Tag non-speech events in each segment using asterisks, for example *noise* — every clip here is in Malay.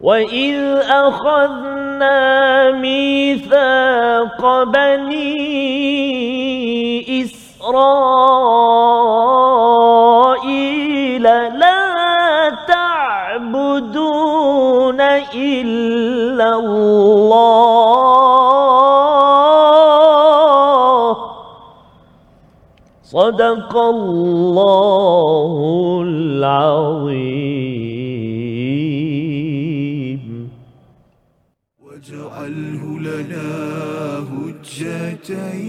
وإذ أخذنا ميثاق بني إسرائيل لا تعبدون إلا الله صدق الله العظيم day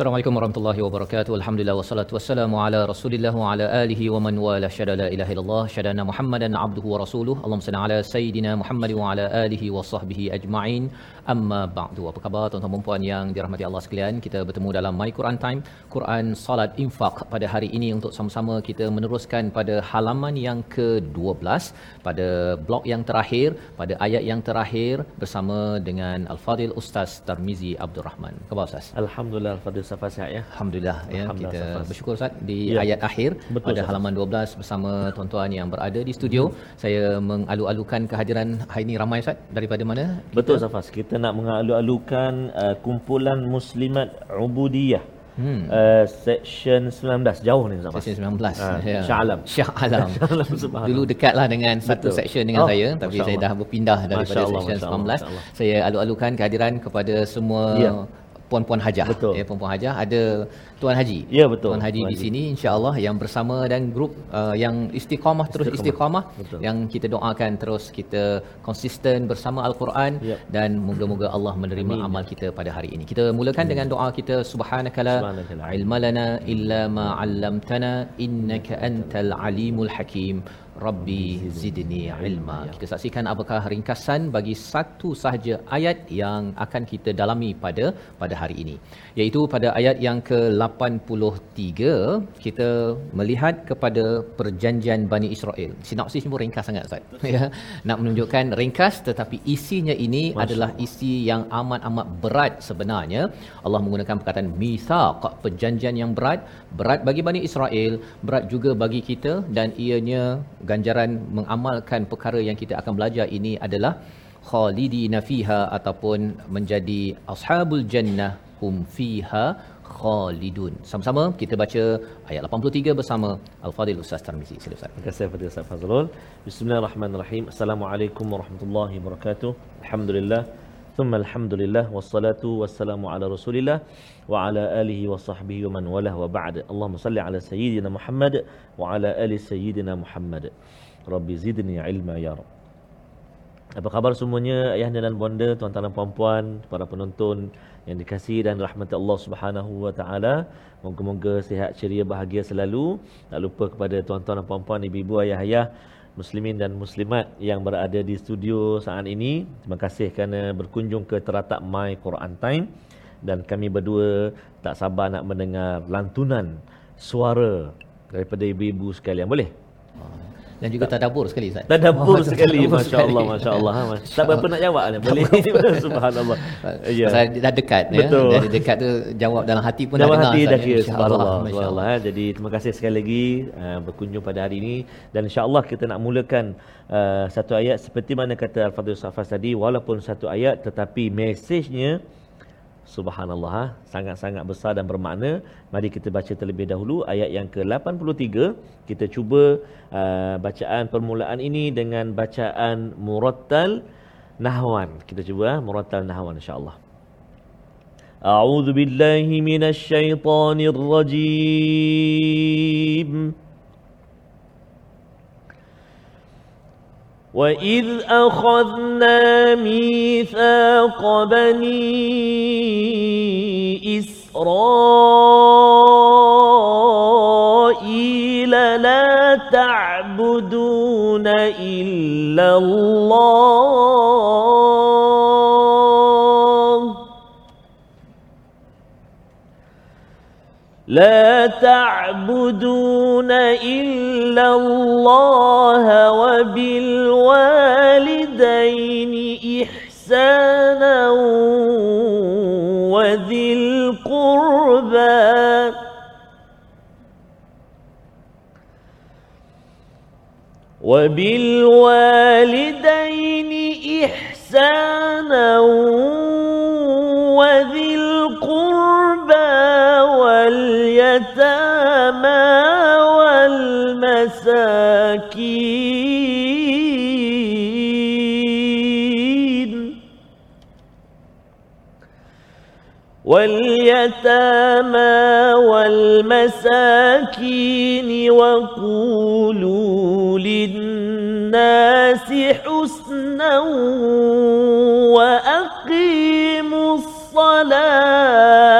Assalamualaikum warahmatullahi wabarakatuh. Alhamdulillah wassalatu wassalamu ala Rasulillah wa ala alihi wa man wala syada la ilaha illallah syadana Muhammadan abduhu wa rasuluh. Allahumma salli ala sayidina Muhammad wa ala alihi wa sahbihi ajma'in. Amma ba'du. Apa khabar tuan-tuan dan puan yang dirahmati Allah sekalian? Kita bertemu dalam My Quran Time, Quran Salat Infak pada hari ini untuk sama-sama kita meneruskan pada halaman yang ke-12 pada blok yang terakhir, pada ayat yang terakhir bersama dengan Al-Fadil Ustaz Tarmizi Abdul Rahman. Khabar Ustaz? Alhamdulillah Al-Fadil Safas ya. Alhamdulillah ya kita Safas. bersyukur Ustaz di Ya. ayat akhir Betul, pada Safas. halaman 12 bersama tuan-tuan yang berada di studio. Saya mengalu-alukan kehadiran hari ini ramai Ustaz daripada mana? Betul Safas. Kita nak mengalu-alukan uh, kumpulan muslimat ubudiyah. Hmm. Uh, section 19 jauh ni Safas. Section 19. Ah, Ya. Shah Alam. Shah Alam. *laughs* Dulu dekatlah dengan satu section dengan Oh, saya tapi Masya saya Allah. dah berpindah daripada Masya Allah, section Masya Allah, 19. Masya Allah. Saya alu-alukan kehadiran kepada semua Ya. Puan-puan hajah. Betul. Ya, puan-puan hajah ada Tuan Haji. Ya, betul. Tuan Haji Tuan di Haji. sini insya-Allah yang bersama dan grup uh, yang istiqamah terus Istiqamah. istiqamah Betul. yang kita doakan terus kita konsisten bersama al-Quran Ya. dan moga-moga Allah menerima Amin. amal kita pada hari ini. Kita mulakan dengan doa kita subhanakala Subhanakala. ilma lana illa ma 'allamtana innaka antal alimul hakim. Rabbi zidni ilma. Kita saksikan apakah ringkasan bagi satu sahaja ayat yang akan kita dalami pada pada hari ini. Iaitu pada ayat yang ke-83 kita melihat kepada perjanjian Bani Israel. Sinopsis pun ringkas sangat Ustaz. *laughs* Ya, nak menunjukkan ringkas tetapi isinya ini Masya adalah isi yang amat-amat berat sebenarnya. Allah menggunakan perkataan mithaq, perjanjian yang berat, berat bagi Bani Israel, berat juga bagi kita dan ianya ganjaran mengamalkan perkara yang kita akan belajar ini adalah khalidina fiha ataupun menjadi ashabul jannah hum fiha khalidun. Sama-sama kita baca ayat 83 bersama Al-Fadil Ustaz Tarmizi. Sila Ustaz. Terima kasih kepada Ustaz Fazrul. Bismillahirrahmanirrahim. Assalamualaikum warahmatullahi wabarakatuh. Alhamdulillah. Thumma alhamdulillah wassalatu wassalamu ala Rasulillah wa ala alihi wa sahbihi wa man walah wa ba'd. Allahumma salli ala sayyidina Muhammad wa ala ali sayyidina Muhammad. Rabbi zidni ilma ya Rabb. Apa khabar semuanya ayahanda dan bonda, tuan-tuan dan puan-puan, para penonton yang dikasihi dan rahmat Allah Subhanahu wa taala. Moga-moga sihat ceria bahagia selalu. Tak lupa kepada tuan-tuan dan puan-puan, ibu-ibu, ayah-ayah muslimin dan muslimat yang berada di studio saat ini. Terima kasih kerana berkunjung ke teratak My Quran Time dan kami berdua tak sabar nak mendengar lantunan suara daripada ibu-ibu sekalian. Boleh? Dan juga tadabbur sekali Ustaz. Tadabbur Oh, sekali masya-Allah masya-Allah. ha, Mas- Tak berapa nak jawab ni. Boleh *laughs* subhanallah. Ya. Pasal dah dekat Betul. ya. Dari dekat tu jawab dalam hati pun Dalam dah dengar. hati Ustaz, dah ya. kira Insya subhanallah. Allah, Masya subhanallah. Allah. eh. Jadi terima kasih sekali lagi uh, berkunjung pada hari ini dan insya-Allah kita nak mulakan uh, satu ayat seperti mana kata Al-Fadhil Safas tadi walaupun satu ayat tetapi mesejnya Subhanallah ha? sangat-sangat besar dan bermakna. Mari kita baca terlebih dahulu ayat yang ke-83. Kita cuba uh, bacaan permulaan ini dengan bacaan murattal nahwan. Kita cuba uh, murattal nahwan insya-Allah. A'udzu billahi minasy syaithanir rajim. وإذ أخذنا ميثاق بني إسرائيل لا تعبدون إلا الله لا تعبدون إلا الله وبالوالدين إحسانا وذي القربى. وبالوالدين إحسانا وذي واليتامى والمساكين واليتامى والمساكين وقولوا للناس حسنا وأقيموا الصلاة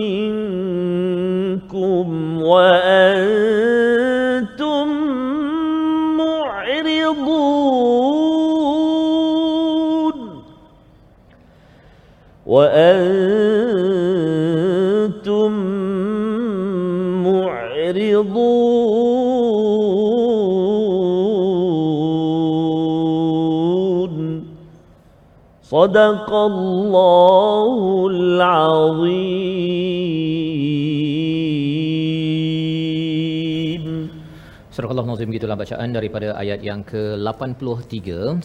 منكم وأنتم معرضون. وأنتم معرضون. صدق الله العظيم Allah Nazim gitulah bacaan daripada ayat yang ke-83,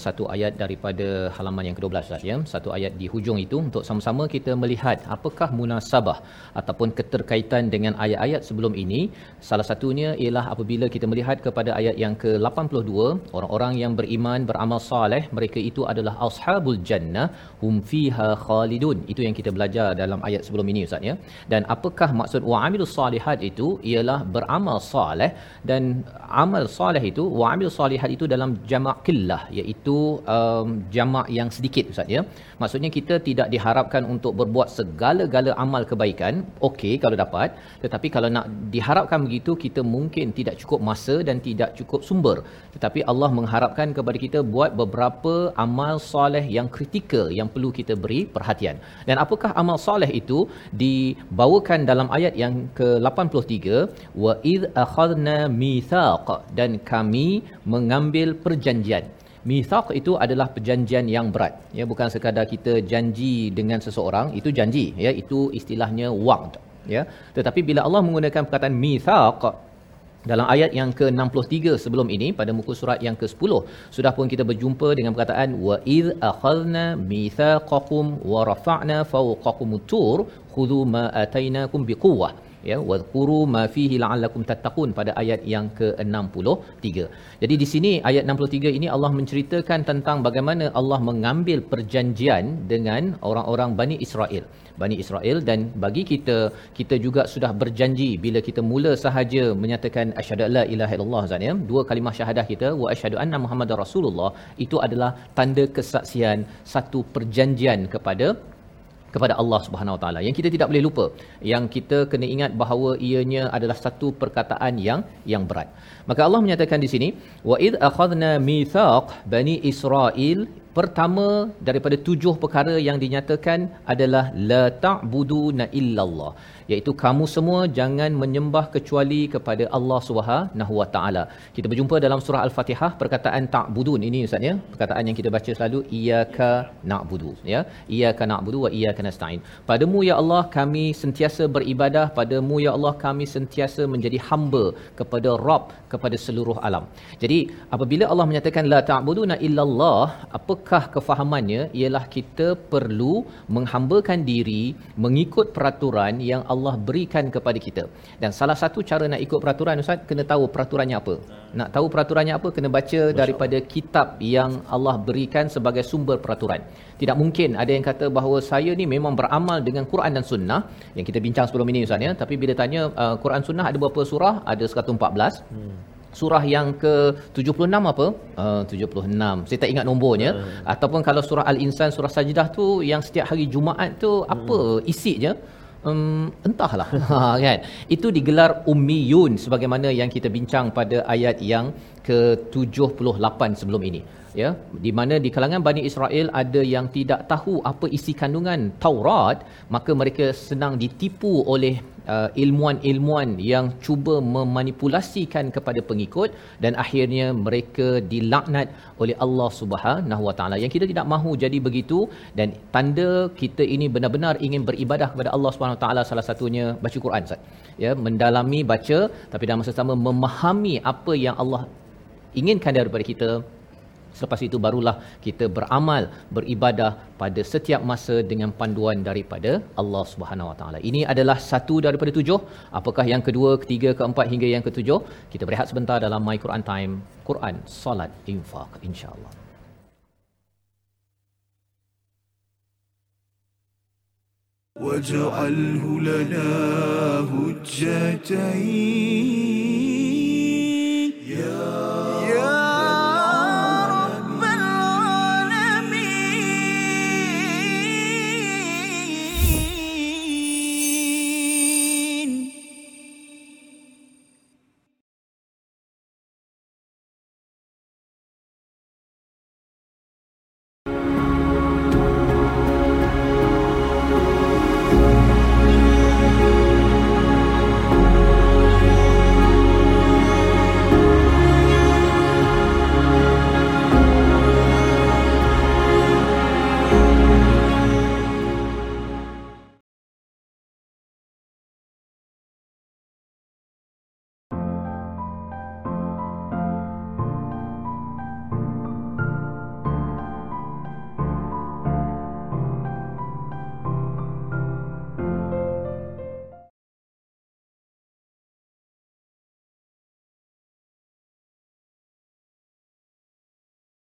satu ayat daripada halaman yang ke-12 Ustaz ya. Satu ayat di hujung itu untuk sama-sama kita melihat apakah munasabah ataupun keterkaitan dengan ayat-ayat sebelum ini. Salah satunya ialah apabila kita melihat kepada ayat yang ke-82, orang-orang yang beriman beramal soleh, mereka itu adalah ashabul jannah hum fiha khalidun. Itu yang kita belajar dalam ayat sebelum ini Ustaz ya. Dan apakah maksud wa'amilus salihat itu ialah beramal soleh dan amal soleh itu wa amil salihat itu dalam jamak qillah iaitu um, jamak yang sedikit ustaz ya. Maksudnya kita tidak diharapkan untuk berbuat segala-gala amal kebaikan okey kalau dapat tetapi kalau nak diharapkan begitu kita mungkin tidak cukup masa dan tidak cukup sumber. Tetapi Allah mengharapkan kepada kita buat beberapa amal soleh yang kritikal yang perlu kita beri perhatian. Dan apakah amal soleh itu dibawakan dalam ayat yang ke-83 wa id akhadna mithaq dan kami mengambil perjanjian Mithaq itu adalah perjanjian yang berat. Ya, bukan sekadar kita janji dengan seseorang, itu janji. Ya, itu istilahnya wa'd. Ya, tetapi bila Allah menggunakan perkataan mithaq dalam ayat yang ke-63 sebelum ini pada muka surat yang ke-10 sudah pun kita berjumpa dengan perkataan wa id akhadna mithaqakum wa rafa'na fawqakum tur khudhu ma atainakum biquwwah ya wadhkuru ma fihi la'allakum tattaqun pada ayat yang ke-63. Jadi di sini ayat 63 ini Allah menceritakan tentang bagaimana Allah mengambil perjanjian dengan orang-orang Bani Israel. Bani Israel dan bagi kita kita juga sudah berjanji bila kita mula sahaja menyatakan asyhadu la ilaha illallah Zan ya dua kalimah syahadah kita wa asyhadu anna muhammadar rasulullah itu adalah tanda kesaksian satu perjanjian kepada kepada Allah Subhanahu Wa Taala. Yang kita tidak boleh lupa yang kita kena ingat bahawa ianya adalah satu perkataan yang yang berat. Maka Allah menyatakan di sini wa id akhadna mithaq bani israil pertama daripada tujuh perkara yang dinyatakan adalah la ta'buduna illallah iaitu kamu semua jangan menyembah kecuali kepada Allah Subhanahu Wa Taala. Kita berjumpa dalam surah Al-Fatihah perkataan ta'budun ini ustaz ya. Perkataan yang kita baca selalu iyyaka na'budu ya. Iyyaka na'budu wa iyyaka nasta'in. Padamu ya Allah kami sentiasa beribadah, padamu ya Allah kami sentiasa menjadi hamba kepada Rabb kepada seluruh alam. Jadi apabila Allah menyatakan la ta'buduna illallah, apakah pekah kefahamannya ialah kita perlu menghambakan diri mengikut peraturan yang Allah berikan kepada kita. Dan salah satu cara nak ikut peraturan ustaz kena tahu peraturannya apa. Nak tahu peraturannya apa kena baca daripada kitab yang Allah berikan sebagai sumber peraturan. Tidak mungkin ada yang kata bahawa saya ni memang beramal dengan Quran dan sunnah yang kita bincang sebelum ini ustaz ya. Tapi bila tanya uh, Quran sunnah ada berapa surah? Ada 114. Hmm surah yang ke 76 apa? Uh, 76. Saya tak ingat nombornya uh. ataupun kalau surah Al-Insan surah Sajdah tu yang setiap hari Jumaat tu apa uh. isinya? Um, entahlah *laughs* ha, kan itu digelar ummiyun sebagaimana yang kita bincang pada ayat yang ke-78 sebelum ini ya di mana di kalangan Bani Israel ada yang tidak tahu apa isi kandungan Taurat maka mereka senang ditipu oleh uh, ilmuan-ilmuan yang cuba memanipulasikan kepada pengikut dan akhirnya mereka dilaknat oleh Allah Subhanahu Wa Taala. Yang kita tidak mahu jadi begitu dan tanda kita ini benar-benar ingin beribadah kepada Allah Subhanahu Wa Taala salah satunya baca Quran Ustaz. Ya mendalami baca tapi dalam masa sama memahami apa yang Allah inginkan daripada kita Selepas itu barulah kita beramal, beribadah pada setiap masa dengan panduan daripada Allah Subhanahu Wa Taala. Ini adalah satu daripada tujuh. Apakah yang kedua, ketiga, keempat hingga yang ketujuh? Kita berehat sebentar dalam My Quran Time. Quran, Salat, Infak. InsyaAllah. واجعله لنا هجتين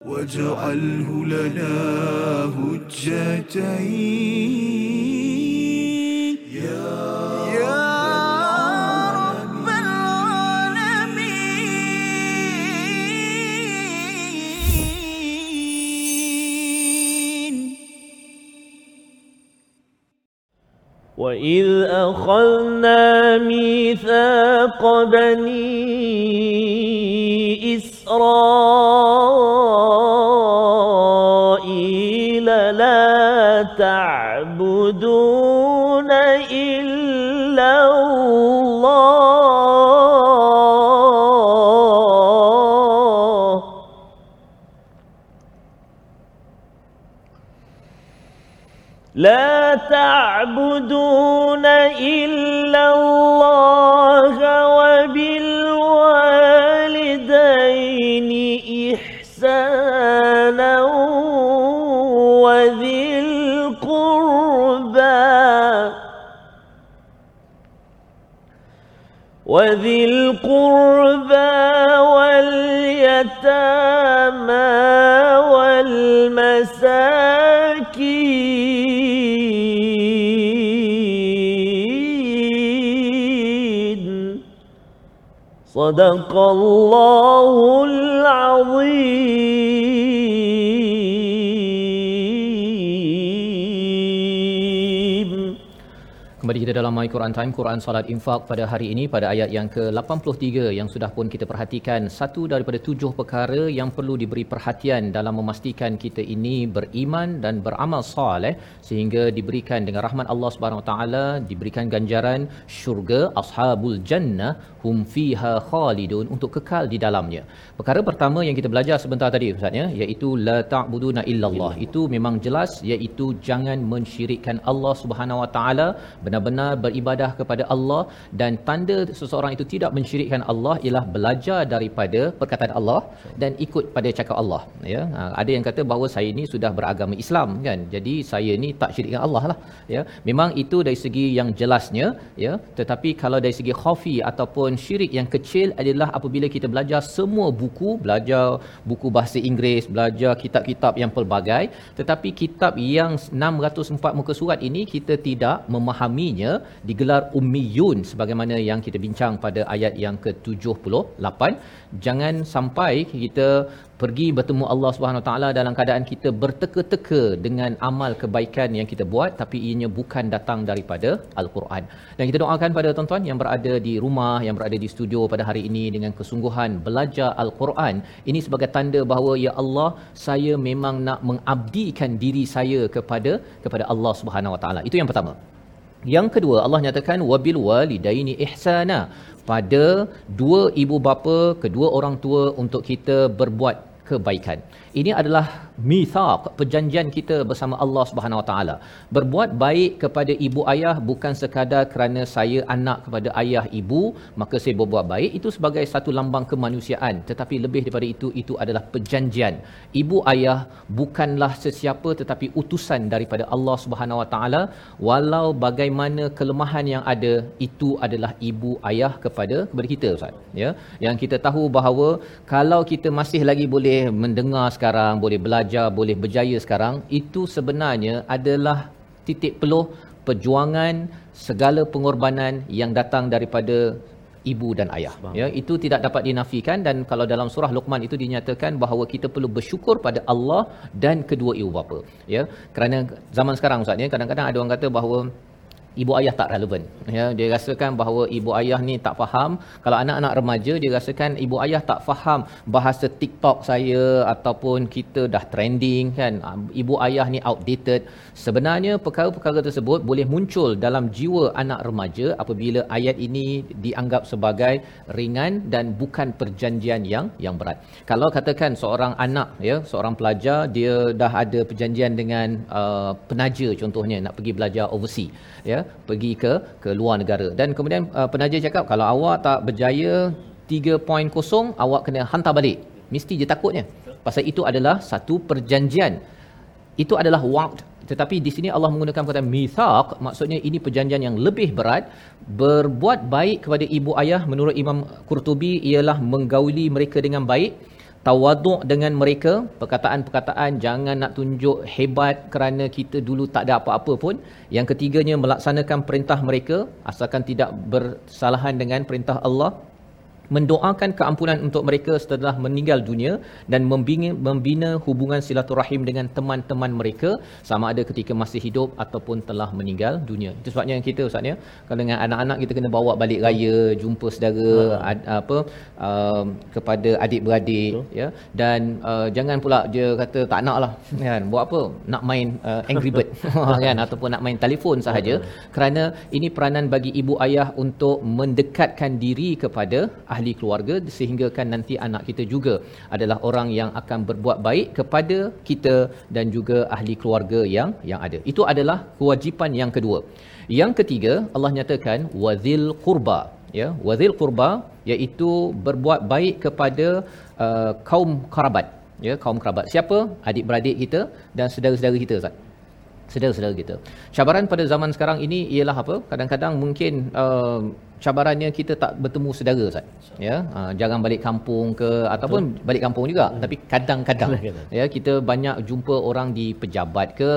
واجعله لنا هجتين. وإذ أخذنا ميثاق بني إسرائيل لا تعبدون تعبدون إلا الله وبالوالدين إحسانا وذي القربى وذي القربى واليتامى والمساكين صدق الله العظيم. Kita dalam My Quran Time, Quran Salat Infak pada hari ini pada ayat yang ke-83 yang sudah pun kita perhatikan satu daripada tujuh perkara yang perlu diberi perhatian dalam memastikan kita ini beriman dan beramal soleh sehingga diberikan dengan rahmat Allah Subhanahu Wa Taala diberikan ganjaran syurga ashabul jannah hum fiha khalidun untuk kekal di dalamnya. Perkara pertama yang kita belajar sebentar tadi Ustaz ya iaitu la ta'buduna illallah. Itu memang jelas iaitu jangan mensyirikkan Allah Subhanahu Wa Taala benar beribadah kepada Allah dan tanda seseorang itu tidak mensyirikkan Allah ialah belajar daripada perkataan Allah dan ikut pada cakap Allah ya. Ha, ada yang kata bahawa saya ni sudah beragama Islam kan. Jadi saya ni tak syirikkan Allah lah ya. Memang itu dari segi yang jelasnya ya. Tetapi kalau dari segi khafi ataupun syirik yang kecil adalah apabila kita belajar semua buku belajar buku bahasa Inggeris belajar kitab-kitab yang pelbagai tetapi kitab yang 604 muka surat ini kita tidak memahaminya digelar ummiyun sebagaimana yang kita bincang pada ayat yang ke-78 jangan sampai kita pergi bertemu Allah Subhanahu taala dalam keadaan kita berteka-teka dengan amal kebaikan yang kita buat tapi ianya bukan datang daripada al-Quran. Dan kita doakan pada tuan-tuan yang berada di rumah, yang berada di studio pada hari ini dengan kesungguhan belajar al-Quran ini sebagai tanda bahawa ya Allah saya memang nak mengabdikan diri saya kepada kepada Allah Subhanahu taala. Itu yang pertama. Yang kedua Allah nyatakan wabil walidaini ihsana pada dua ibu bapa kedua orang tua untuk kita berbuat kebaikan. Ini adalah mithaq perjanjian kita bersama Allah Subhanahu Wa Taala. Berbuat baik kepada ibu ayah bukan sekadar kerana saya anak kepada ayah ibu maka saya berbuat baik itu sebagai satu lambang kemanusiaan tetapi lebih daripada itu itu adalah perjanjian. Ibu ayah bukanlah sesiapa tetapi utusan daripada Allah Subhanahu Wa Taala walau bagaimana kelemahan yang ada itu adalah ibu ayah kepada kepada kita ustaz ya yang kita tahu bahawa kalau kita masih lagi boleh mendengar sekarang boleh belajar boleh berjaya sekarang itu sebenarnya adalah titik peluh perjuangan segala pengorbanan yang datang daripada ibu dan ayah. Ya itu tidak dapat dinafikan dan kalau dalam surah luqman itu dinyatakan bahawa kita perlu bersyukur pada Allah dan kedua ibu bapa. Ya kerana zaman sekarang ustaz ya kadang-kadang ada orang kata bahawa ibu ayah tak relevan ya dia rasakan bahawa ibu ayah ni tak faham. Kalau anak-anak remaja dia rasakan ibu ayah tak faham bahasa TikTok saya ataupun kita dah trending kan? Ibu ayah ni outdated. Sebenarnya perkara-perkara tersebut boleh muncul dalam jiwa anak remaja apabila ayat ini dianggap sebagai ringan dan bukan perjanjian yang yang berat. Kalau katakan seorang anak ya seorang pelajar dia dah ada perjanjian dengan uh, penaja contohnya nak pergi belajar overseas ya pergi ke ke luar negara. Dan kemudian uh, penaja cakap kalau awak tak berjaya 3.0 awak kena hantar balik. Mesti je takutnya. Pasal itu adalah satu perjanjian. Itu adalah wa'd tetapi di sini Allah menggunakan kata mithaq. Maksudnya ini perjanjian yang lebih berat. Berbuat baik kepada ibu ayah menurut Imam Qurtubi ialah menggauli mereka dengan baik tawaduk dengan mereka perkataan-perkataan jangan nak tunjuk hebat kerana kita dulu tak ada apa-apa pun. Yang ketiganya melaksanakan perintah mereka asalkan tidak bersalahan dengan perintah Allah mendoakan keampunan untuk mereka setelah meninggal dunia dan membina, membina hubungan silaturahim dengan teman-teman mereka sama ada ketika masih hidup ataupun telah meninggal dunia. Itu sebabnya kita Ustaz ya, kalau dengan anak-anak kita kena bawa balik raya, jumpa saudara hmm. ad, apa uh, kepada adik-beradik Betul. ya dan uh, jangan pula dia kata tak nak lah kan buat apa nak main uh, Angry Bird *laughs* *laughs* kan ataupun nak main telefon sahaja hmm. kerana ini peranan bagi ibu ayah untuk mendekatkan diri kepada ahli keluarga sehingga kan nanti anak kita juga adalah orang yang akan berbuat baik kepada kita dan juga ahli keluarga yang yang ada. Itu adalah kewajipan yang kedua. Yang ketiga Allah nyatakan wazil qurba. Ya wazil qurba iaitu berbuat baik kepada uh, kaum kerabat. Ya kaum kerabat. Siapa? Adik-beradik kita dan saudara-saudara kita Ustaz saudara-saudara kita. Cabaran pada zaman sekarang ini ialah apa? Kadang-kadang mungkin uh, cabarannya kita tak bertemu saudara Ustaz. Ya, uh, jangan balik kampung ke ataupun Betul. balik kampung juga, hmm. tapi kadang-kadang ya kita banyak jumpa orang di pejabat ke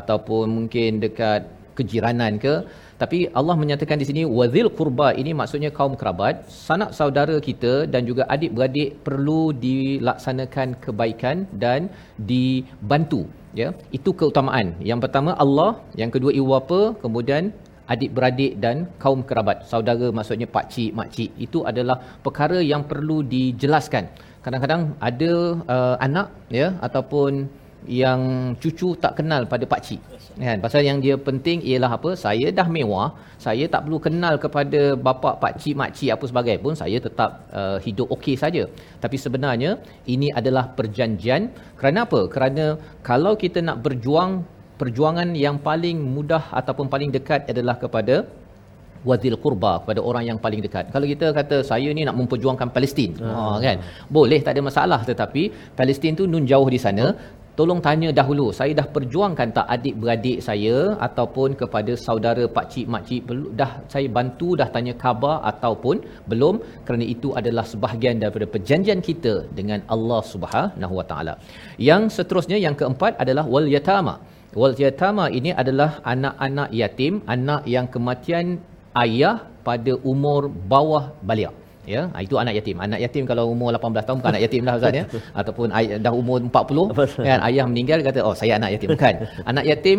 ataupun mungkin dekat kejiranan ke tapi Allah menyatakan di sini wazil qurba ini maksudnya kaum kerabat sanak saudara kita dan juga adik-beradik perlu dilaksanakan kebaikan dan dibantu ya itu keutamaan. Yang pertama Allah. Yang kedua ibu bapa. Kemudian adik-beradik dan kaum kerabat. Saudara maksudnya pak cik mak cik. Itu adalah perkara yang perlu dijelaskan. Kadang-kadang ada uh, anak ya ataupun yang cucu tak kenal pada pak cik kan pasal yang dia penting ialah apa saya dah mewah saya tak perlu kenal kepada bapa pak cik mak cik apa sebagai pun saya tetap uh, hidup okey saja tapi sebenarnya ini adalah perjanjian kerana apa kerana kalau kita nak berjuang perjuangan yang paling mudah ataupun paling dekat adalah kepada wazil qurba kepada orang yang paling dekat. Kalau kita kata saya ni nak memperjuangkan Palestin, ha. ha kan. Boleh tak ada masalah tetapi Palestin tu nun jauh di sana. Tolong tanya dahulu, saya dah perjuangkan tak adik-beradik saya ataupun kepada saudara pak cik mak cik dah saya bantu dah tanya khabar ataupun belum kerana itu adalah sebahagian daripada perjanjian kita dengan Allah Subhanahu Wa Taala. Yang seterusnya yang keempat adalah wal yatama. Wal yatama ini adalah anak-anak yatim, anak yang kematian ayah pada umur bawah balik ya ha, itu anak yatim. Anak yatim kalau umur 18 tahun bukan anak yatim lah ustaz ya. *laughs* Ataupun ay- dah umur 40 kan ayah meninggal kata oh saya anak yatim. Bukan. *laughs* Anak yatim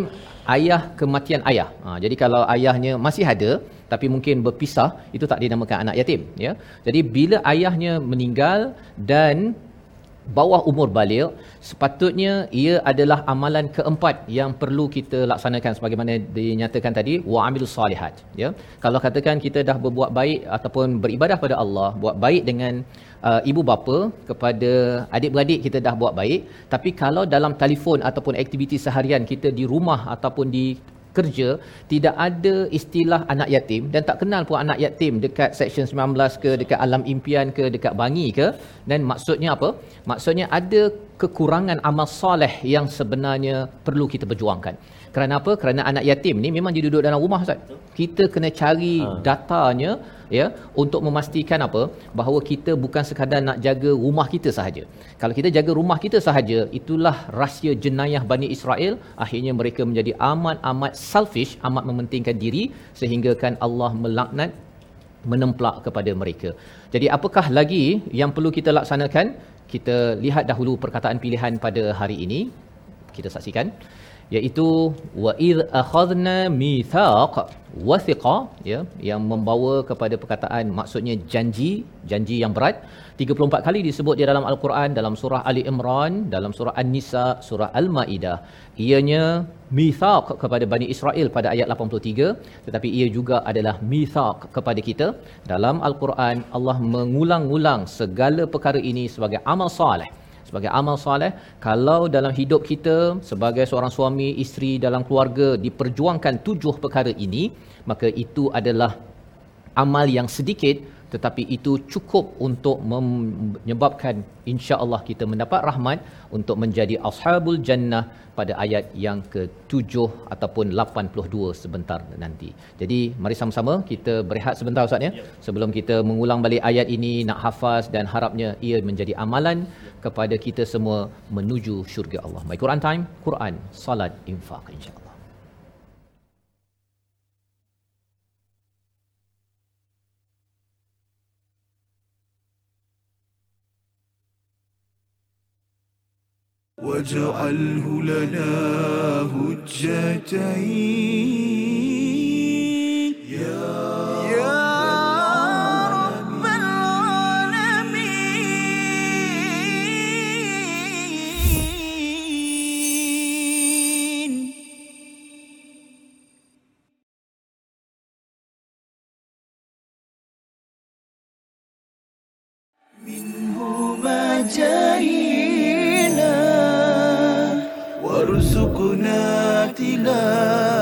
ayah kematian ayah. Ha, jadi kalau ayahnya masih ada tapi mungkin berpisah itu tak dinamakan anak yatim ya. Jadi bila ayahnya meninggal dan bawah umur balik sepatutnya ia adalah amalan keempat yang perlu kita laksanakan sebagaimana dinyatakan tadi wa amilus salihat ya. Kalau katakan kita dah berbuat baik ataupun beribadah pada Allah buat baik dengan uh, ibu bapa kepada adik-beradik kita dah buat baik tapi kalau dalam telefon ataupun aktiviti seharian kita di rumah ataupun di kerja tidak ada istilah anak yatim dan tak kenal pun anak yatim dekat section 19 ke dekat alam impian ke dekat bangi ke. Dan maksudnya apa? Maksudnya ada kekurangan amal soleh yang sebenarnya perlu kita berjuangkan kerana apa? Kerana anak yatim ni memang dia duduk dalam rumah Ustaz. Kita kena cari ha. datanya ya untuk memastikan apa? Bahawa kita bukan sekadar nak jaga rumah kita sahaja. Kalau kita jaga rumah kita sahaja itulah rahsia jenayah Bani Israel. Akhirnya mereka menjadi amat amat selfish amat mementingkan diri sehingga kan Allah melaknat menemplak kepada mereka. Jadi apakah lagi yang perlu kita laksanakan? Kita lihat dahulu perkataan pilihan pada hari ini. Kita saksikan iaitu wa id akhadna mithaq wathiqa ya yang membawa kepada perkataan maksudnya janji janji yang berat. 34 kali disebut di dalam al-Quran dalam surah Ali Imran dalam surah An-Nisa surah Al-Maidah. Ianya mithaq kepada Bani Israel pada ayat 83 tetapi ia juga adalah mithaq kepada kita. Dalam al-Quran Allah mengulang-ulang segala perkara ini sebagai amal soleh sebagai amal soleh kalau dalam hidup kita sebagai seorang suami isteri dalam keluarga diperjuangkan tujuh perkara ini maka itu adalah amal yang sedikit tetapi itu cukup untuk menyebabkan insya-Allah kita mendapat rahmat untuk menjadi ashabul jannah pada ayat yang ke-7 ataupun 82 sebentar nanti. Jadi mari sama-sama kita berehat sebentar Ustaz ya. Sebelum kita mengulang balik ayat ini nak hafaz dan harapnya ia menjadi amalan kepada kita semua menuju syurga Allah. My Quran time, Quran, salat, infak insya-Allah. واجعله لنا هجتين. يا ذوقنا تلاوته.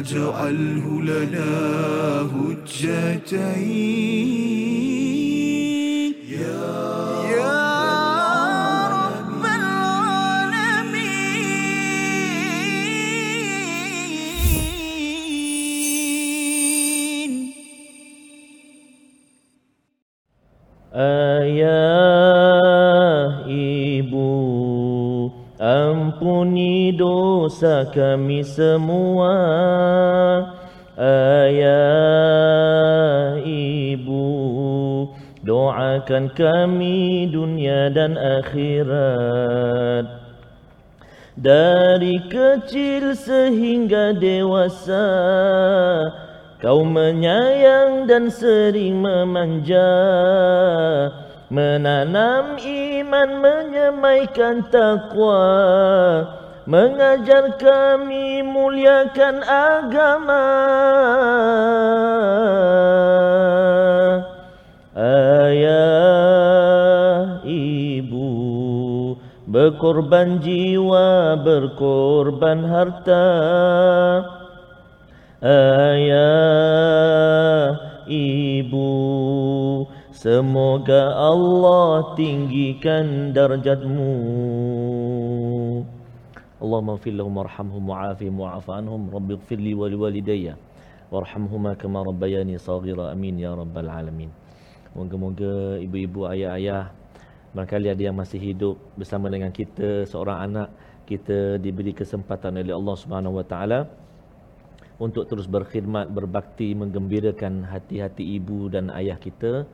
واجعله لنا هجتين. Dosa kami semua Ayah ibu. Doakan kami dunia dan akhirat. Dari kecil sehingga dewasa Kau menyayang dan sering memanja. Menanam iman menyemaikan takwa Mengajar kami muliakan agama. Ayah ibu Berkorban jiwa, berkorban harta. Ayah ibu Semoga Allah tinggikan darjatmu Allahumma fir lahum warhamhum wa'afihim wa'afu anhum Rabbi gfir li wa liwalidayya Warhamhuma kama rabbayani saghira amin ya rabbal alamin Moga-moga ibu-ibu ayah-ayah Barangkali ada yang masih hidup bersama dengan kita Seorang anak kita diberi kesempatan oleh Allah Subhanahu Wa Taala untuk terus berkhidmat, berbakti, menggembirakan hati-hati ibu dan ayah kita.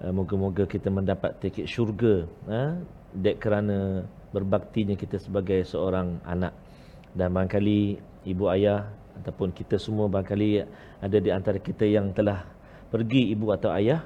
Uh, moga-moga kita mendapat tiket syurga ha? dek kerana berbaktinya kita sebagai seorang anak. Dan barangkali ibu ayah ataupun kita semua barangkali ada di antara kita yang telah pergi ibu atau ayah.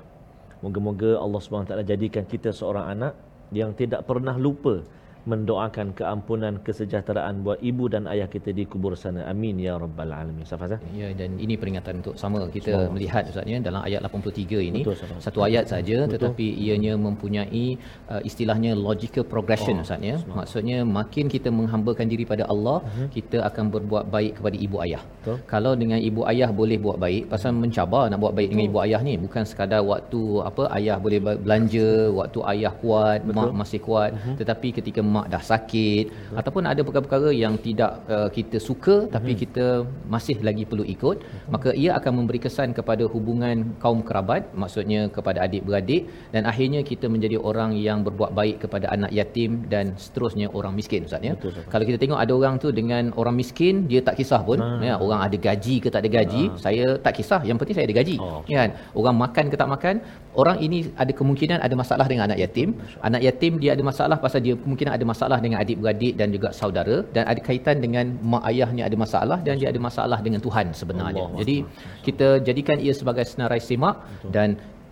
Moga-moga Allah SWT jadikan kita seorang anak yang tidak pernah lupa mendoakan keampunan kesejahteraan buat ibu dan ayah kita di kubur sana. Amin ya rabbal alamin. Safaz eh? Ya dan ini peringatan untuk sama kita Semua. melihat ustaz ya dalam ayat 83 ini Betul, satu ayat saja tetapi ianya mempunyai uh, istilahnya logical progression oh, ustaz ya. Maksudnya makin kita menghambakan diri pada Allah, uh-huh. kita akan berbuat baik kepada ibu ayah. Betul. Kalau dengan ibu ayah boleh buat baik pasal mencabar nak buat baik dengan ibu ayah ni bukan sekadar waktu apa ayah boleh belanja, waktu ayah kuat, Betul. mak masih kuat uh-huh. tetapi ketika mak dah sakit Betul. ataupun ada perkara-perkara yang tidak uh, kita suka tapi hmm. kita masih lagi perlu ikut hmm. maka ia akan memberi kesan kepada hubungan kaum kerabat maksudnya kepada adik-beradik dan akhirnya kita menjadi orang yang berbuat baik kepada anak yatim dan seterusnya orang miskin ustaz ya Betul, kalau kita tengok ada orang tu dengan orang miskin dia tak kisah pun hmm. ya orang ada gaji ke tak ada gaji hmm. saya tak kisah yang penting saya ada gaji oh, kan orang makan ke tak makan orang ini ada kemungkinan ada masalah dengan anak yatim anak yatim dia ada masalah pasal dia kemungkinan ada masalah dengan adik-beradik dan juga saudara dan ada kaitan dengan mak ayahnya ada masalah dan dia ada masalah dengan Tuhan sebenarnya. Allah Jadi Allah. kita jadikan ia sebagai senarai semak Betul. dan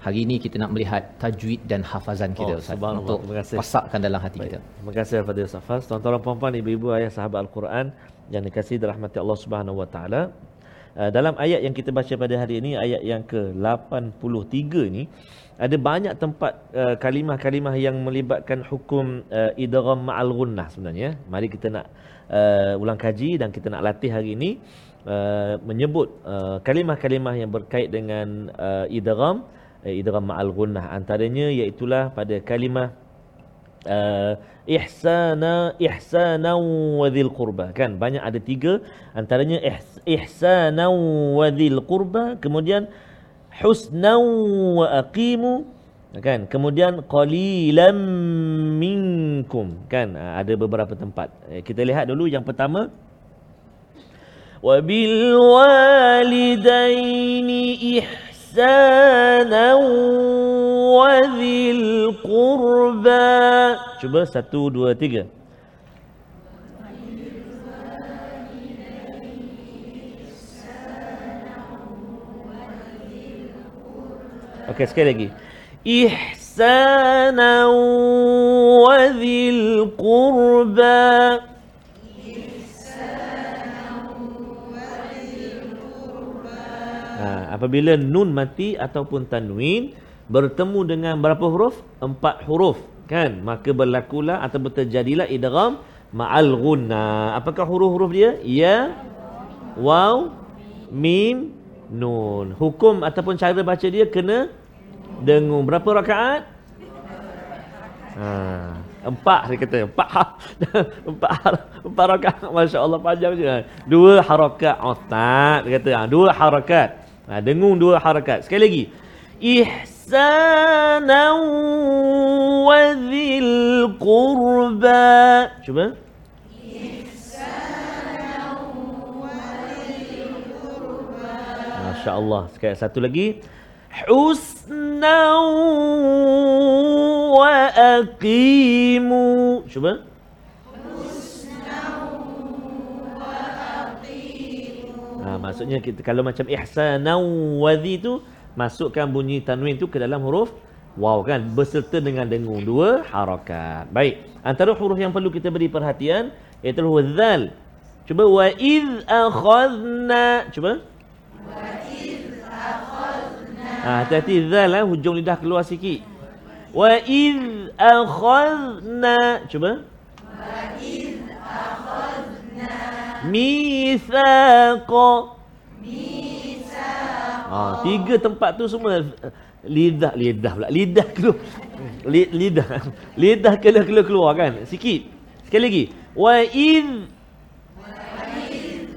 hari ini kita nak melihat tajwid dan hafazan kita oh, Ustaz untuk pasakkan dalam hati Baik. kita. Terima kasih kepada Safas. Tuan-tuan puan-puan, ibu-ibu ayah sahabat Al-Quran yang dikasihi dirahmati Allah Subhanahu Wa Taala. Uh, dalam ayat yang kita baca pada hari ini ayat yang ke-83 ni ada banyak tempat uh, kalimah-kalimah yang melibatkan hukum uh, idgham ma'al gunnah sebenarnya. Mari kita nak uh, ulang kaji dan kita nak latih hari ini uh, menyebut uh, kalimah-kalimah yang berkait dengan uh, idgham uh, idgham ma'al gunnah antaranya iaitu pada kalimah uh, ihsana ihsana wa dhil qurba. Kan? Banyak ada tiga. Antaranya ihsana wa dhil qurba. Kemudian husnan wa aqimu. Kan? Kemudian qalilan minkum. Kan? Ha, ada beberapa tempat. Eh, kita lihat dulu yang pertama. Wa bil walidaini ihsana wa dhil qurba cuba satu dua tiga Okey sekali lagi. Ihsana wa dhil qurba. Ha, apabila nun mati ataupun tanwin bertemu dengan berapa huruf? Empat huruf. Kan? Maka berlakulah atau terjadilah idgham ma'al gunna. Apakah huruf-huruf dia? Ya, waw, mim, nun. Hukum ataupun cara baca dia kena dengung. Berapa rakaat? Ha, empat dia kata. Empat, *laughs* empat, empat rakaat. Masya Allah panjang je. Dua harakat otak. Dia kata. Ha, dua harakat. Ha, dengung dua harakat. Sekali lagi. Ihsanan wa dhil qurba. Cuba. Masya-Allah. Sekali satu lagi. Husna wa aqimu. Cuba. Ha, maksudnya kita kalau macam ihsanan wadhi tu masukkan bunyi tanwin tu ke dalam huruf waw kan berserta dengan dengung dua harakat. Baik. Antara huruf yang perlu kita beri perhatian iaitu huruf zal. Cuba wa iz akhadna. Cuba. Wa iz akhadna. Ha, hati-hati zal eh, hujung lidah keluar sikit. Wa iz akhadna. Cuba. Wa iz akhadna. Mithaqa. Mithaqa. Ha, tiga tempat tu semua lidah lidah pula lidah keluar lidah *laughs* lidah keluar keluar keluar kan? Sikit sekali lagi. Wa id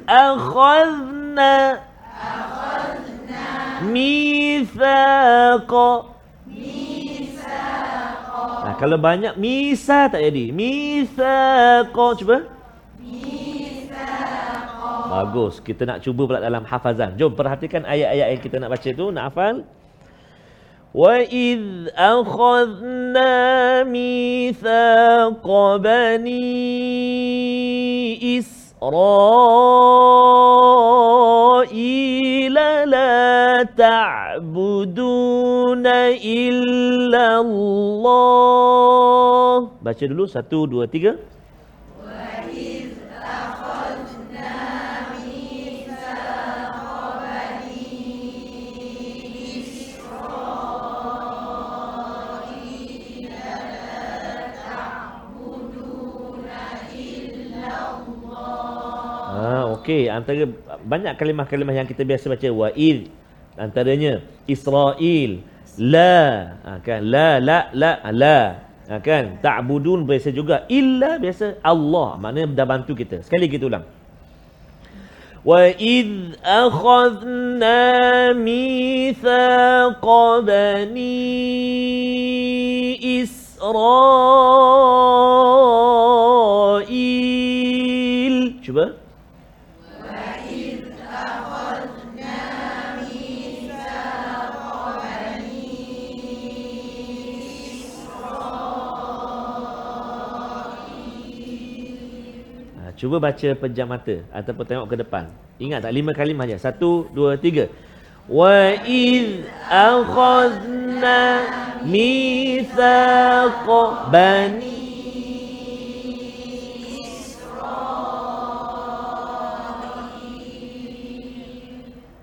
akhadna akhadna mithaqa. Mithaqa. Nah, kalau banyak misa tak jadi. Mithaqa cuba Bagus. Kita nak cuba pula dalam hafazan. Jom perhatikan ayat-ayat yang kita nak baca tu. Nak hafal? وإذ أخذنا ميثاق بني إسرائيل لا تعبدون إلا الله Baca dulu, satu, dua, tiga. Okey, antara banyak kalimah-kalimah yang kita biasa baca wa id antaranya Israel la ha, kan? La la la la ha, kan? Ta'budun biasa juga. Illa biasa Allah maknanya dah bantu kita. Sekali kita ulang. Wa id akhadna mithaqa bani Israel cuba baca pejam mata ataupun tengok ke depan. Ingat tak lima kalimah saja. Satu, dua, tiga. Wa iz akhadna mithaqa bani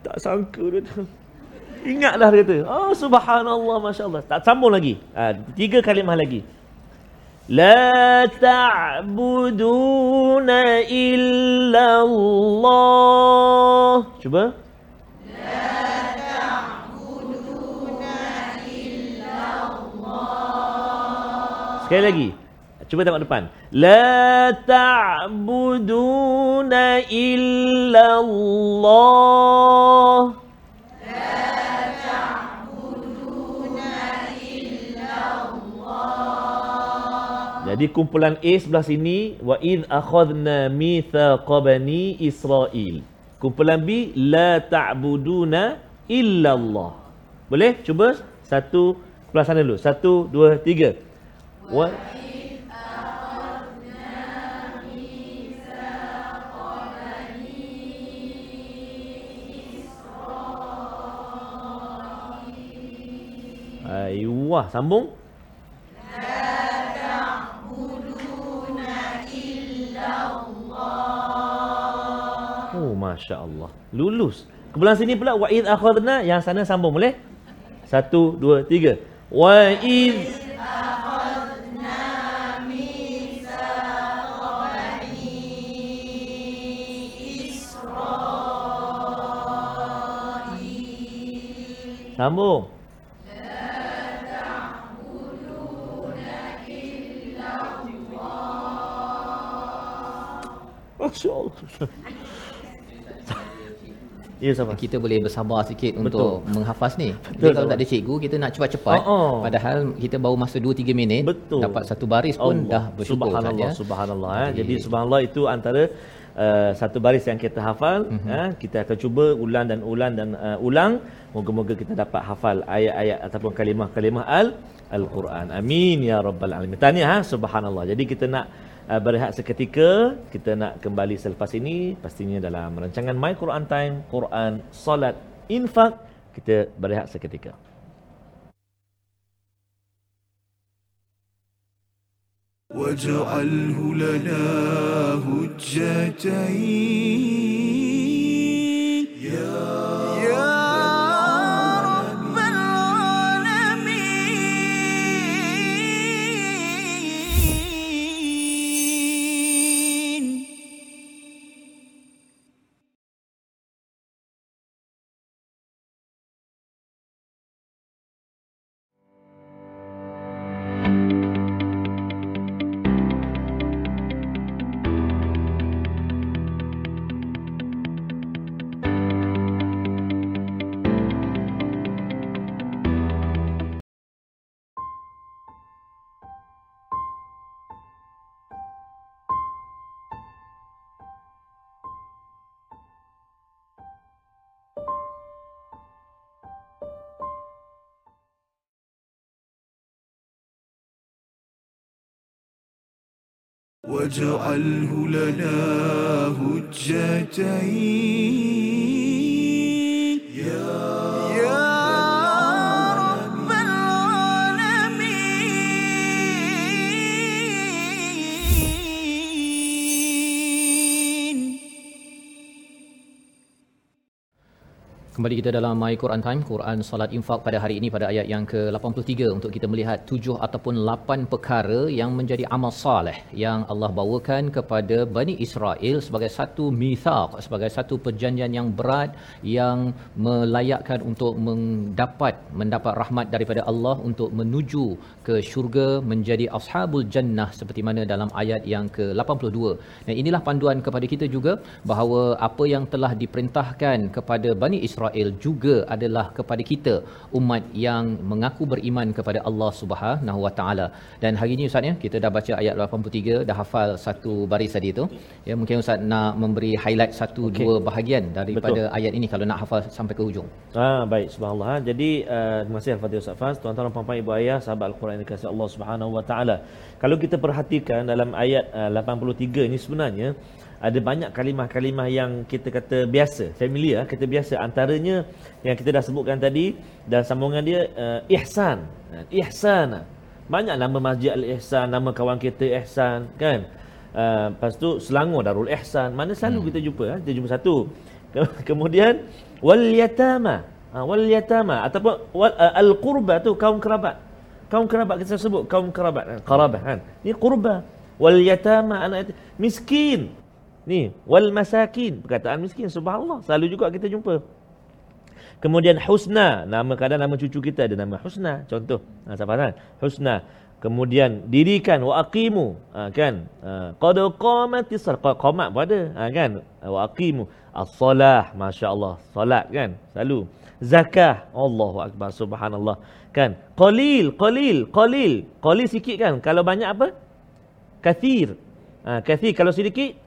Tak sangka dia tu. Ingatlah dia kata. Oh subhanallah masya-Allah. Tak sambung lagi. Ha, tiga kalimah lagi. لا تعبدون إلا الله cuba لا تعبدون إلا الله sekali lagi cuba tengok depan لا تعبدون إلا الله Jadi kumpulan A sebelah sini wa id akhadna mithaqa bani Israel. Kumpulan B la ta'buduna illa Allah. Boleh? Cuba satu sebelah sana dulu. Satu, dua, tiga. Wa Ayuh, sambung. Masya Allah. Lulus. Kebelah sini pula, wa idh akhadna, yang sana sambung boleh? Satu, dua, tiga. Wa idh Sambung. Masya Allah. Ya, sama. Kita boleh bersabar sikit Betul. untuk menghafaz ni. Betul, Jadi kalau tak ada cikgu, kita nak cepat-cepat. Oh, oh. Padahal kita baru masa 2-3 minit. Betul. Dapat satu baris pun Allah. dah bersyukur subhanallah, saja. Subhanallah. Eh. Jadi subhanallah itu antara uh, satu baris yang kita hafal. Mm-hmm. Eh. Kita akan cuba ulang dan ulang dan uh, ulang. Moga-moga kita dapat hafal ayat-ayat ataupun kalimah-kalimah al- Al-Quran. Amin ya rabbal alamin. Tanya ha subhanallah. Jadi kita nak uh, berehat seketika. Kita nak kembali selepas ini pastinya dalam rancangan My Quran Time, Quran, Salat, Infak. Kita berehat seketika. واجعله لنا هجتين واجعله لنا هجتين. Kembali kita dalam My Quran Time, Quran Salat Infak pada hari ini pada ayat yang ke-83 untuk kita melihat tujuh ataupun lapan perkara yang menjadi amal saleh yang Allah bawakan kepada Bani Israel sebagai satu mithaq, sebagai satu perjanjian yang berat yang melayakkan untuk mendapat mendapat rahmat daripada Allah untuk menuju ke syurga menjadi ashabul jannah seperti mana dalam ayat yang ke-82. Dan inilah panduan kepada kita juga bahawa apa yang telah diperintahkan kepada Bani Israel Israel juga adalah kepada kita umat yang mengaku beriman kepada Allah Subhanahu Wa Taala. Dan hari ini Ustaz ya, kita dah baca ayat 83, dah hafal satu baris tadi tu. Ya mungkin Ustaz nak memberi highlight satu okay. dua bahagian daripada Betul. ayat ini kalau nak hafal sampai ke hujung. Ah baik subhanallah. Jadi uh, terima kasih Al-Fatihah Ustaz Faz, tuan-tuan puan-puan ibu ayah sahabat Al-Quran yang dikasihi Allah Subhanahu Wa Taala. Kalau kita perhatikan dalam ayat uh, 83 ini sebenarnya ada banyak kalimah-kalimah yang kita kata biasa, familiar, kita biasa. Antaranya yang kita dah sebutkan tadi dan sambungan dia uh, ihsan. Uh, ihsan. Banyak nama masjid al-ihsan, nama kawan kita ihsan, kan? Uh, lepas tu Selangor Darul Ihsan. Mana selalu hmm. kita jumpa, ha? kita jumpa satu. Kemudian wal yatama. Ha, wal yatama ataupun wal, uh, al qurba tu kaum kerabat. Kaum kerabat kita sebut kaum kerabat, kerabat kan. Ni qurba. Wal yatama anak miskin. Ni wal masakin perkataan miskin subhanallah selalu juga kita jumpa. Kemudian husna nama kadang nama cucu kita ada nama husna contoh. Ha siapa kan? Husna. Kemudian dirikan wa aqimu ha, kan? Ha, qad qamatis qamat pun ada ha, kan? Wa aqimu as-salah masya-Allah salat kan? Selalu zakah Allahu akbar subhanallah kan? Qalil qalil qalil qalil sikit kan? Kalau banyak apa? Kathir. Ha, kathir kalau sedikit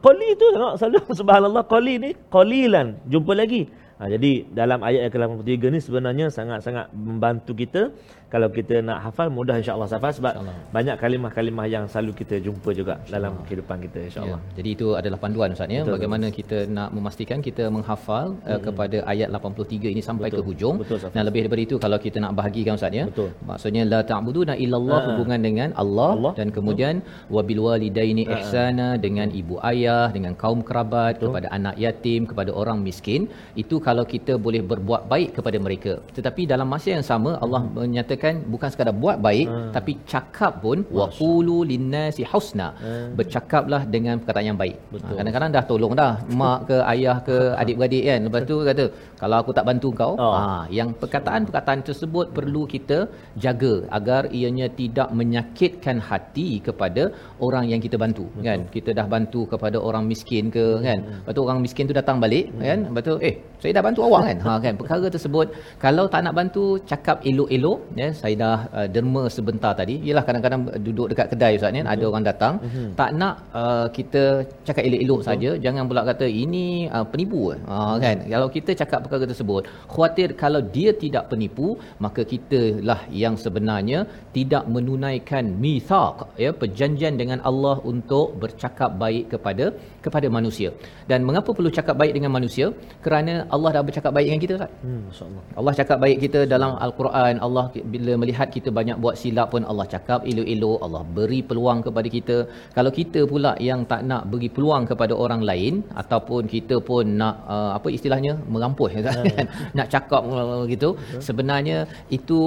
Qali tu tengok selalu *laughs* subhanallah qali ni qalilan jumpa lagi. Ha, jadi dalam ayat yang ke-83 ni sebenarnya sangat-sangat membantu kita kalau kita nak hafal mudah insya-Allah Safas sebab insya banyak kalimah-kalimah yang selalu kita jumpa juga dalam kehidupan kita insya-Allah. Ya. Jadi itu adalah panduan Ustaz ya bagaimana betul. kita nak memastikan kita menghafal hmm. uh, kepada ayat 83 ini sampai betul. ke hujung. Betul, Dan lebih daripada itu kalau kita nak bahagikan Ustaz ya. Betul. Maksudnya la ta'buduna illallah ha. hubungan dengan Allah, Allah. dan kemudian wabil walidaini ha. ihsana dengan ibu ayah, dengan kaum kerabat, betul. kepada anak yatim, kepada orang miskin. Itu kalau kita boleh berbuat baik kepada mereka. Tetapi dalam masa yang sama Allah hmm. menyatakan mengatakan bukan sekadar buat baik hmm. tapi cakap pun waqulu linnasi husna hmm. bercakaplah dengan perkataan yang baik Betul. Ha, kadang-kadang dah tolong dah mak ke ayah ke *laughs* adik-beradik kan lepas tu kata kalau aku tak bantu kau oh. ha yang perkataan-perkataan tersebut perlu kita jaga agar ianya tidak menyakitkan hati kepada orang yang kita bantu Betul. kan kita dah bantu kepada orang miskin ke kan hmm. lepas tu orang miskin tu datang balik hmm. kan lepas tu eh saya dah bantu awak kan ha kan perkara tersebut kalau tak nak bantu cakap elok-elok ya saya dah uh, derma sebentar tadi. Yalah kadang-kadang duduk dekat kedai ustaz ni ada orang datang. Mhm. tak nak uh, kita cakap elok-elok saja. Jangan pula kata ini uh, penipu ha kan? Kalau kita cakap perkara tersebut khuatir kalau dia tidak penipu maka kita lah yang sebenarnya tidak menunaikan mithaq ya perjanjian dengan Allah untuk bercakap baik kepada kepada manusia. Dan mengapa perlu cakap baik dengan manusia? Kerana Allah dah bercakap baik dengan kita Ustaz. Hmm, masya-Allah. Allah cakap baik kita dalam al-Quran. Allah bila melihat kita banyak buat silap pun Allah cakap elok-elok Allah beri peluang kepada kita. Kalau kita pula yang tak nak beri peluang kepada orang lain ataupun kita pun nak uh, apa istilahnya merampuh *laughs* kan nak cakap *laughs* gitu sebenarnya itu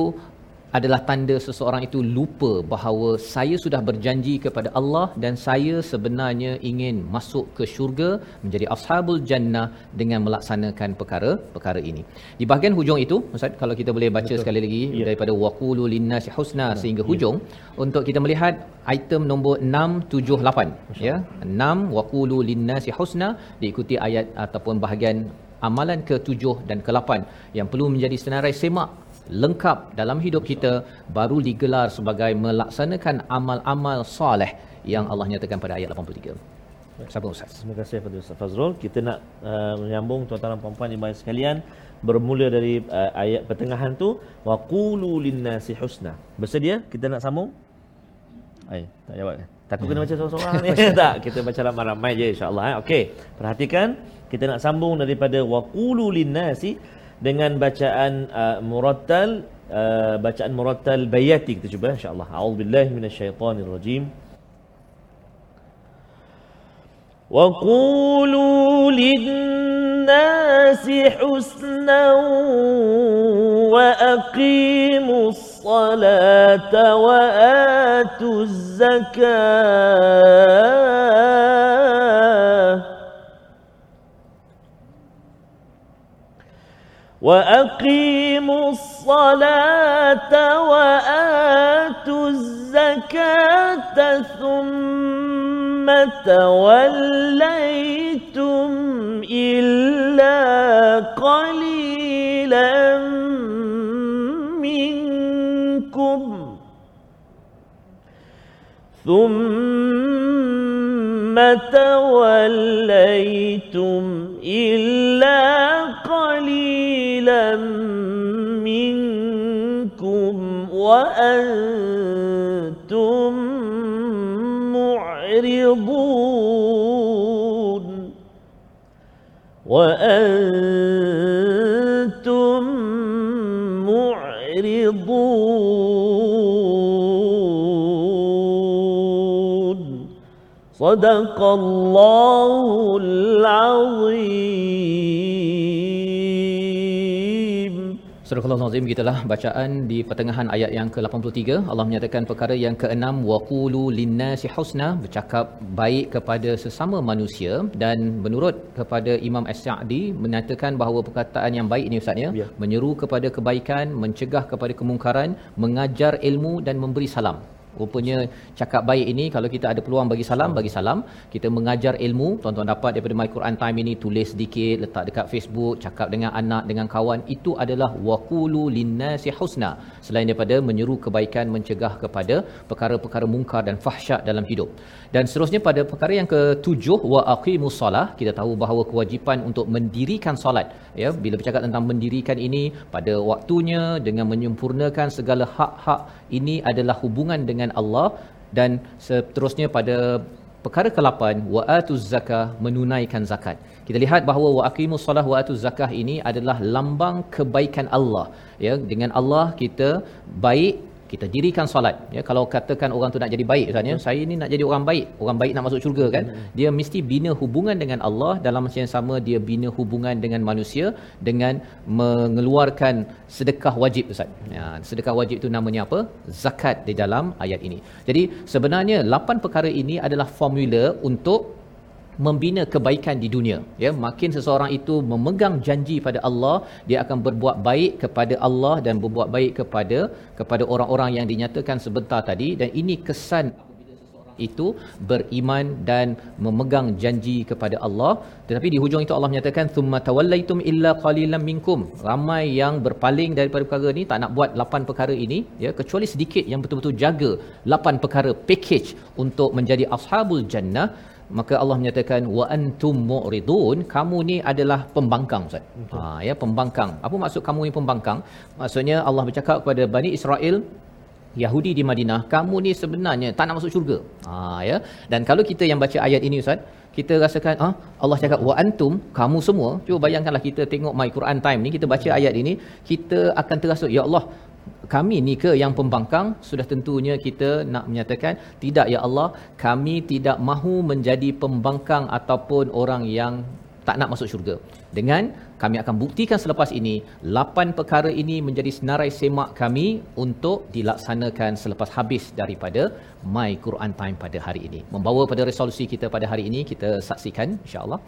adalah tanda seseorang itu lupa bahawa saya sudah berjanji kepada Allah dan saya sebenarnya ingin masuk ke syurga menjadi ashabul jannah dengan melaksanakan perkara-perkara ini. Di bahagian hujung itu Ustaz kalau kita boleh baca Betul. sekali lagi Ya. yeah. daripada waqulu linnasi husna sehingga hujung untuk kita melihat item nombor 6 7 8 ya. 6 waqulu linnasi husna diikuti ayat ataupun bahagian amalan ke-7 dan ke-8 yang perlu menjadi senarai semak lengkap dalam hidup kita baru digelar sebagai melaksanakan amal-amal soleh yang Allah nyatakan pada ayat 83. Siapa Ustaz? Terima kasih kepada Ustaz Fazrul. Kita nak uh, menyambung tuan-tuan dan puan-puan baik sekalian bermula dari uh, ayat pertengahan tu wa qulu linnasi husna. Bersedia kita nak sambung? Ai, tak jawab. Takut kena baca seorang-seorang ni. *laughs* tak, kita baca ramai-ramai je insya-Allah eh. Okey, perhatikan kita nak sambung daripada wa qulu linnasi dengan bacaan uh, murattal uh, bacaan murattal bayati kita cuba insyaallah. A'udzubillahi minasyaitonir rajim wa qulu للناس حسنا وأقيموا الصلاة وآتوا الزكاة وأقيموا الصلاة وآتوا الزكاة ثم توليتم إلا قليلا منكم. ثم توليتم إلا قليلا منكم وأنتم معرضون وأنتم معرضون صدق الله العظيم Surah Al-Azim gitulah bacaan di pertengahan ayat yang ke-83 Allah menyatakan perkara yang ke-6 waqulu linnasi husna bercakap baik kepada sesama manusia dan menurut kepada Imam As-Sa'di menyatakan bahawa perkataan yang baik ini ustaz ya Ya. menyeru kepada kebaikan mencegah kepada kemungkaran mengajar ilmu dan memberi salam Rupanya cakap baik ini kalau kita ada peluang bagi salam bagi salam. Kita mengajar ilmu. Tuan-tuan dapat daripada My Quran Time ini tulis sedikit letak dekat Facebook cakap dengan anak dengan kawan. Itu adalah waqulu linnasi husna. Selain daripada menyeru kebaikan mencegah kepada perkara-perkara mungkar dan fahsyat dalam hidup. Dan seterusnya pada perkara yang ketujuh wa aqimus solah kita tahu bahawa kewajipan untuk mendirikan solat. Ya bila bercakap tentang mendirikan ini pada waktunya dengan menyempurnakan segala hak-hak ini adalah hubungan dengan Allah dan seterusnya pada perkara ke-8 wa atuz zakah menunaikan zakat. Kita lihat bahawa wa aqimus solah wa atuz zakah ini adalah lambang kebaikan Allah. Ya, dengan Allah kita baik kita dirikan solat. Ya kalau katakan orang tu nak jadi baik Ustaz ya saya ni nak jadi orang baik. Orang baik nak masuk syurga kan? Dia mesti bina hubungan dengan Allah. Dalam masa yang sama dia bina hubungan dengan manusia dengan mengeluarkan sedekah wajib Ustaz. Ya sedekah wajib itu namanya apa? Zakat di dalam ayat ini. Jadi sebenarnya lapan perkara ini adalah formula untuk membina kebaikan di dunia. Ya makin seseorang itu memegang janji pada Allah dia akan berbuat baik kepada Allah dan berbuat baik kepada kepada orang-orang yang dinyatakan sebentar tadi. Dan ini kesan itu beriman dan memegang janji kepada Allah. Tetapi di hujung itu Allah menyatakan thumma tawallaitum illa qalilan minkum. Ramai yang berpaling daripada perkara ini tak nak buat lapan perkara ini ya kecuali sedikit yang betul-betul jaga lapan perkara package untuk menjadi ashabul jannah maka Allah menyatakan wa antum mu'ridun kamu ni adalah pembangkang ustaz. Ha ya pembangkang. Apa maksud kamu ni pembangkang? Maksudnya Allah bercakap kepada Bani Israel Yahudi di Madinah, kamu ni sebenarnya tak nak masuk syurga. Ha ya. Dan kalau kita yang baca ayat ini ustaz, kita rasakan ah Allah cakap wa antum kamu semua cuba bayangkanlah kita tengok my Quran time ni kita baca ayat ini kita akan terasa ya Allah kami ni ke yang pembangkang? Sudah tentunya kita nak menyatakan tidak ya Allah kami tidak mahu menjadi pembangkang ataupun orang yang tak nak masuk syurga. Dengan kami akan buktikan selepas ini lapan perkara ini menjadi senarai semak kami untuk dilaksanakan selepas habis daripada My Quran Time pada hari ini. Membawa pada resolusi kita pada hari ini kita saksikan insya-Allah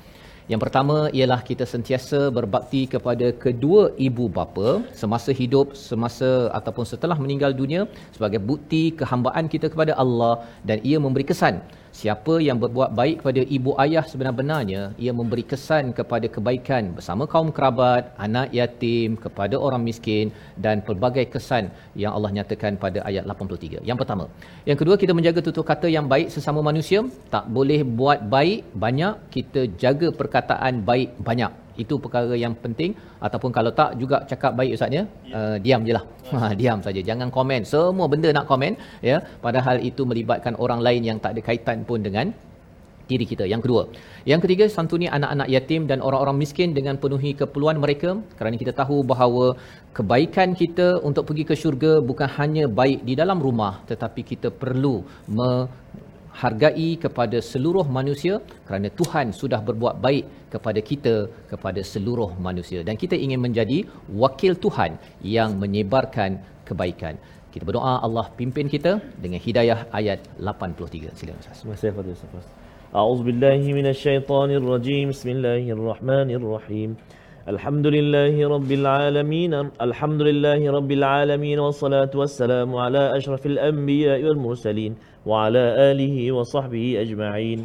yang pertama ialah kita sentiasa berbakti kepada kedua ibu bapa semasa hidup, semasa ataupun setelah meninggal dunia sebagai bukti kehambaan kita kepada Allah dan ia memberi kesan Siapa yang berbuat baik kepada ibu ayah sebenar-benarnya, ia memberi kesan kepada kebaikan bersama kaum kerabat, anak yatim, kepada orang miskin dan pelbagai kesan yang Allah nyatakan pada ayat 83. Yang pertama. Yang kedua, kita menjaga tutur kata yang baik sesama manusia. Tak boleh buat baik banyak, kita jaga perkataan baik banyak itu perkara yang penting. Ataupun kalau tak juga cakap baik ustaz ya. uh, diam jelah ha diam saja. Jangan komen. Semua benda nak komen ya. Padahal itu melibatkan orang lain yang tak ada kaitan pun dengan diri kita. Yang kedua, yang ketiga santuni anak-anak yatim dan orang-orang miskin dengan penuhi keperluan mereka. Kerana kita tahu bahawa kebaikan kita untuk pergi ke syurga bukan hanya baik di dalam rumah tetapi kita perlu hargai kepada seluruh manusia kerana Tuhan sudah berbuat baik kepada kita kepada seluruh manusia dan kita ingin menjadi wakil Tuhan yang menyebarkan kebaikan. Kita berdoa Allah pimpin kita dengan hidayah ayat 83. Silakan Ustaz. Terima kasih Fadil Ustaz. A'udzubillahi minasyaitonirrajim. Bismillahirrahmanirrahim. الشيطان الرجيم بسم الله الرحمن الرحيم الحمد لله رب العالمين الحمد لله رب العالمين والصلاة والسلام على أشرف الأنبياء والمرسلين وعلى آله وصحبه أجمعين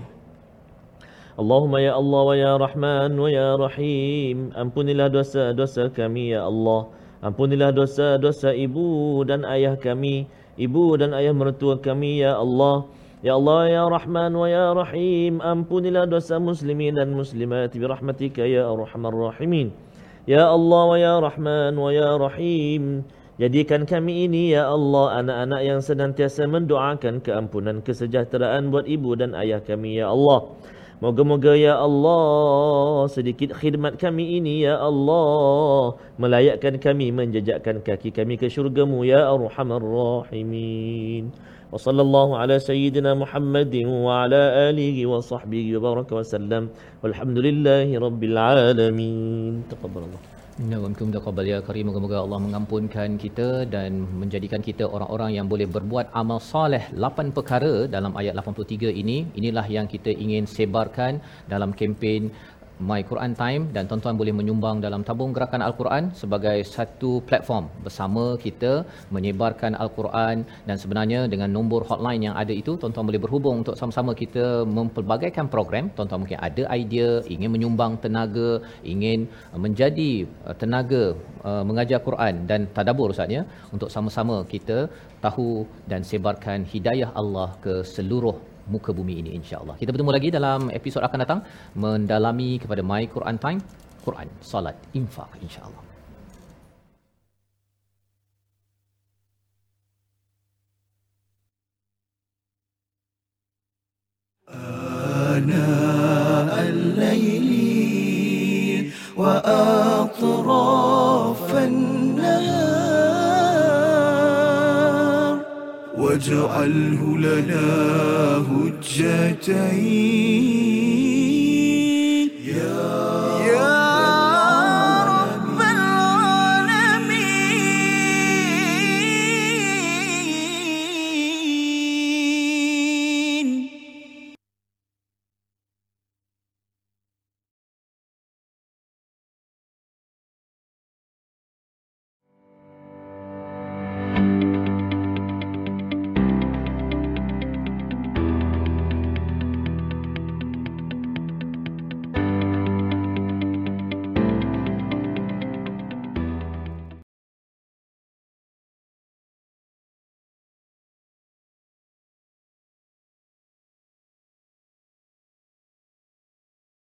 اللهم يا الله ويا رحمن ويا رحيم Ampunilah dosa-dosa kami ya Allah Ampunilah dosa-dosa ibu dan ayah kami Ibu dan ayah mertua kami ya Allah Ya Allah ya Rahman wa ya Rahim Ampunilah dosa muslimin dan muslimat Birahmatika ya Arhamar Rahimin Ya Allah wa ya Rahman wa ya Rahim Jadikan kami ini ya Allah anak-anak yang senantiasa mendoakan keampunan kesejahteraan buat ibu dan ayah kami ya Allah Moga-moga ya Allah sedikit khidmat kami ini ya Allah melayakkan kami menjejakkan kaki kami ke syurgamu ya Arhamar Rahimin. وصلى الله على سيدنا محمد وعلى آله وصحبه وبارك وسلم والحمد لله رب العالمين تقبل الله Assalamualaikum warahmatullahi wabarakatuh. Moga-moga Allah mengampunkan kita dan menjadikan kita orang-orang yang boleh berbuat amal soleh 8 perkara dalam ayat 83 ini. Inilah yang kita ingin sebarkan dalam kempen My Quran Time dan tuan-tuan boleh menyumbang dalam tabung gerakan Al-Quran sebagai satu platform bersama kita menyebarkan Al-Quran dan sebenarnya dengan nombor hotline yang ada itu tuan-tuan boleh berhubung untuk sama-sama kita mempelbagaikan program. Tuan-tuan mungkin ada idea ingin menyumbang tenaga ingin menjadi uh, tenaga uh, mengajar Quran dan tadabbur ustaz ya. Untuk sama-sama kita tahu dan sebarkan hidayah Allah ke seluruh muka bumi ini insya-Allah. Kita bertemu lagi dalam episod akan datang mendalami kepada My Quran Time, Quran, Salat, Infak insya-Allah. آناء الليل وأطراف واجعله لنا هجتين.